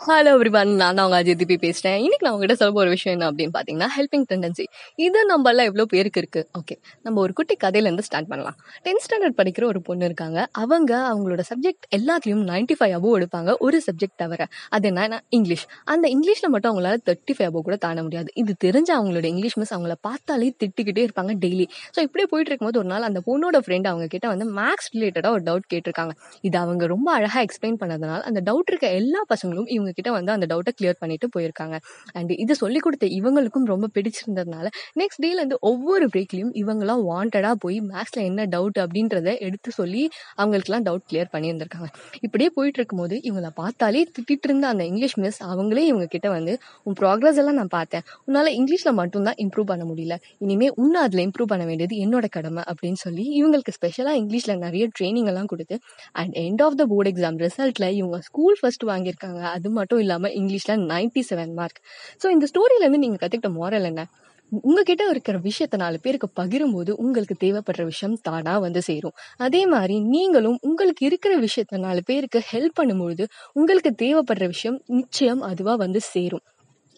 Hello everyone நான் தான் உங்க அஜய் திபி பேசுறேன். இன்னைக்கு நான் உங்ககிட்ட சொல்ல போற விஷயம் என்ன அப்படின்னு பாத்தீங்கன்னா ஹெல்பிங் டெண்டன்சி இது நம்ம எல்லாம் எவ்வளவு பேருக்கு இருக்கு? ஓகே நம்ம ஒரு குட்டி கதையில இருந்து ஸ்டார்ட் பண்ணலாம். டென்த் ஸ்டாண்டர்ட் படிக்கிற ஒரு பொண்ணு இருக்காங்க. அவங்க அவங்களோட சப்ஜெக்ட் எல்லாத்துலயும் 95 ஃபைவ் அபோவ் எடுப்பாங்க. ஒரு சப்ஜெக்ட் தவிர. அது என்ன இங்கிலீஷ் அந்த இங்கிலீஷ்ல மட்டும் அவங்களால தேர்ட்டி ஃபைவ் அபோவ் கூட தாண்ட முடியாது. இது தெரிஞ்ச அவங்களோட இங்கிலீஷ் மிஸ் அவங்கள பார்த்தாலே திட்டிக்கிட்டே இருப்பாங்க டெய்லி ஸோ இப்படியே போயிட்டு இருக்கும்போது ஒரு நாள் அந்த பொண்ணோட ஃப்ரெண்ட் அவங்க கிட்ட வந்து மேக்ஸ் ரிலேட்டடா ஒரு டவுட் கேட்டிருக்காங்க. இது அவங்க ரொம்ப அழகா எக்ஸ்பிளைன் பண்ணதுனால அந்த டவுட் இருக்க எல்லா பசங்களும் இவங்க கிட்ட வந்து அந்த டவுட்டை கிளியர் பண்ணிட்டு போயிருக்காங்க. அண்ட் இது சொல்லி கொடுத்த இவங்களுக்கும் ரொம்ப பிடிச்சிருந்ததுனால நெக்ஸ்ட் டேல இருந்து ஒவ்வொரு பிரேக்லையும் இவங்களாம் வாண்டடா போய் மேக்ஸ்ல என்ன டவுட் அப்படின்றத எடுத்து சொல்லி அவங்களுக்குலாம் டவுட் கிளியர் பண்ணியிருந்திருக்காங்க. இப்படியே போயிட்டு இருக்கும்போது இவங்கள பார்த்தாலே திட்டிட்டு இருந்த அந்த இங்கிலீஷ் மிஸ் அவங்களே இவங்க கிட்ட வந்து உன் ப்ராக்ரஸ் எல்லாம் நான் பார்த்தேன். உன்னால இங்கிலீஷ்ல மட்டும்தான் இம்ப்ரூவ் பண்ண முடியல. இனிமே உன்னை அதுல இம்ப்ரூவ் பண்ண வேண்டியது என்னோட கடமை அப்படின்னு சொல்லி இவங்களுக்கு ஸ்பெஷலா இங்கிலீஷ்ல நிறைய ட்ரைனிங் எல்லாம் கொடுத்து and end of the board exam ரிசல்ட்ல இவங்க ஸ்கூல் ஃபர்ஸ்ட் வாங்கியிருக்காங்க. அது மட்டும் இல்லாம இங்கிலீஷ்ல 97 செவன் மார்க் ஸோ இந்த ஸ்டோரியில இருந்து நீங்க கத்துக்கிட்ட moral என்ன? உங்ககிட்ட இருக்கிற விஷயத்த நாலு பேருக்கு பகிரும்போது உங்களுக்கு தேவைப்படுற விஷயம் தானா வந்து சேரும். அதே மாதிரி நீங்களும் உங்களுக்கு இருக்கிற விஷயத்த நாலு பேருக்கு ஹெல்ப் பண்ணும்பொழுது உங்களுக்கு தேவைப்படுற விஷயம் நிச்சயம் அதுவா வந்து சேரும்.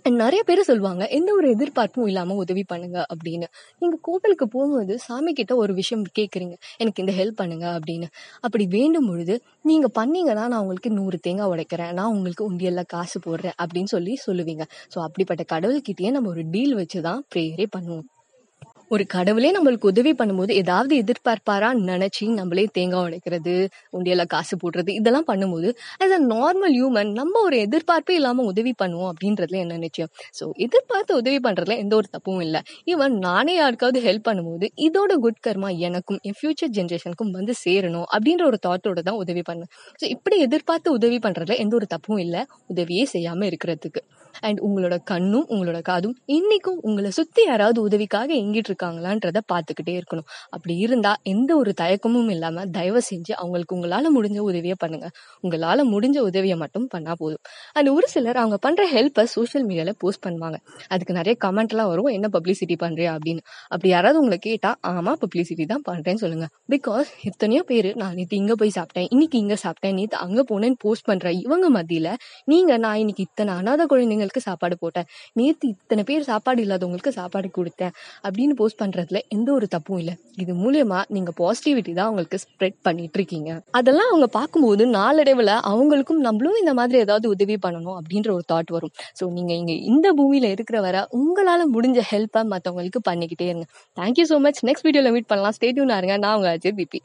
நிறைய பேர் சொல்லுவாங்க எந்த ஒரு எதிர்பார்ப்பும் இல்லாம உதவி பண்ணுங்க அப்படின்னு. நீங்க கோவிலுக்கு போகும்போது சாமி கிட்ட ஒரு விஷயம் கேக்குறீங்க எனக்கு இந்த ஹெல்ப் பண்ணுங்க அப்படின்னு. அப்படி வேண்டும் பொழுது நீங்க பண்ணீங்கன்னா நான் உங்களுக்கு நூறு தேங்காய் உடைக்கிறேன் நான் உங்களுக்கு உண்டியெல்லாம் காசு போடுறேன் அப்படின்னு சொல்லி சொல்லுவீங்க. ஸோ அப்படிப்பட்ட கடவுள்கிட்டயே நம்ம ஒரு டீல் வச்சுதான் ப்ரேயரே பண்ணுவோம். ஒரு கடவுளே நம்மளுக்கு உதவி பண்ணும்போது ஏதாவது எதிர்பார்ப்பாரா நினைச்சு நம்மளே தேங்காய் உடைக்கிறது உண்டியல காசு போடுறது இதெல்லாம் பண்ணும்போது ஆஸ் அ நார்மல் ஹியூமன் நம்ம ஒரு எதிர்பார்ப்பே இல்லாம உதவி பண்ணுவோம் அப்படின்றதுல என்ன நிச்சயம்? ஸோ எதிர்பார்த்து உதவி பண்றதுல எந்த ஒரு தப்பும் இல்லை. ஈவன் நானே யாருக்காவது ஹெல்ப் பண்ணும்போது இதோட குட் கர்மா எனக்கும் என் ஃபியூச்சர் ஜென்ரேஷனுக்கும் வந்து சேரணும் அப்படின்ற ஒரு தாட்டோட தான் உதவி பண்ணேன் ஸோ இப்படி எதிர்பார்த்து உதவி பண்றதுல எந்த ஒரு தப்பும் இல்லை. உதவியே செய்யாம இருக்கிறதுக்கு. அண்ட் உங்களோட கண்ணும் உங்களோட காதும் இன்னைக்கும் உங்களை சுத்தி யாராவது உதவிக்காக எங்கிட்டு இருக்காங்களான்றத பார்த்துக்கிட்டே இருக்கணும். அப்படி இருந்தா எந்த ஒரு தயக்கமும் இல்லாம தயவு செஞ்சு அவங்களுக்கு உங்களால முடிஞ்ச உதவியை பண்ணுங்க. உங்களால முடிஞ்ச உதவியை மட்டும் பண்ணா போதும். அண்ட் ஒரு சிலர் அவங்க பண்ற ஹெல்ப்பை சோஷியல் மீடியால போஸ்ட் பண்ணுவாங்க. அதுக்கு நிறைய கமெண்ட் எல்லாம் வரும். என்ன பப்ளிசிட்டி பண்றியா? அப்படின்னு. அப்படி யாராவது உங்களை கேட்டா ஆமா பப்ளிசிட்டி தான் பண்றேன்னு சொல்லுங்க. பிகாஸ் எத்தனையோ பேர் நான் நேற்று இங்க போய் சாப்பிட்டேன். இன்னைக்கு இங்க சாப்பிட்டேன். நேற்று அங்க போனேன்னு போஸ்ட் பண்ற இவங்க மத்தியில நீங்க நான் இன்னைக்கு இத்தனை அனாதை குழந்தைங்களுக்கு சாப்பாடு போட்டேன். நேற்று இத்தனை பேர் சாப்பாடு இல்லாதவங்களுக்கு சாப்பாடு கொடுத்தேன். அப்படின்னு போஸ்ட் பண்றதுல எந்த ஒரு தப்பும் இல்லை. இது மூலியமா நீங்க பாசிட்டிவிட்டி தான் அவங்களுக்கு ஸ்ப்ரெட் பண்ணிட்டு இருக்கீங்க அதெல்லாம் அவங்க பார்க்கும்போது நாளடைவுல அவங்களுக்கும் நம்மளும் இந்த மாதிரி ஏதாவது உதவி பண்ணணும் அப்படின்ற ஒரு தாட் வரும். ஸோ நீங்க இங்க இந்த பூமியில இருக்கிற வரை உங்களால முடிஞ்ச ஹெல்ப்பை மற்றவங்களுக்கு பண்ணிக்கிட்டே இருங்க. Thank you so much next வீடியோல மீட் பண்ணலாம். ஸ்டேட்யூன் இருங்க. நான் உங்க அஜய் பிபி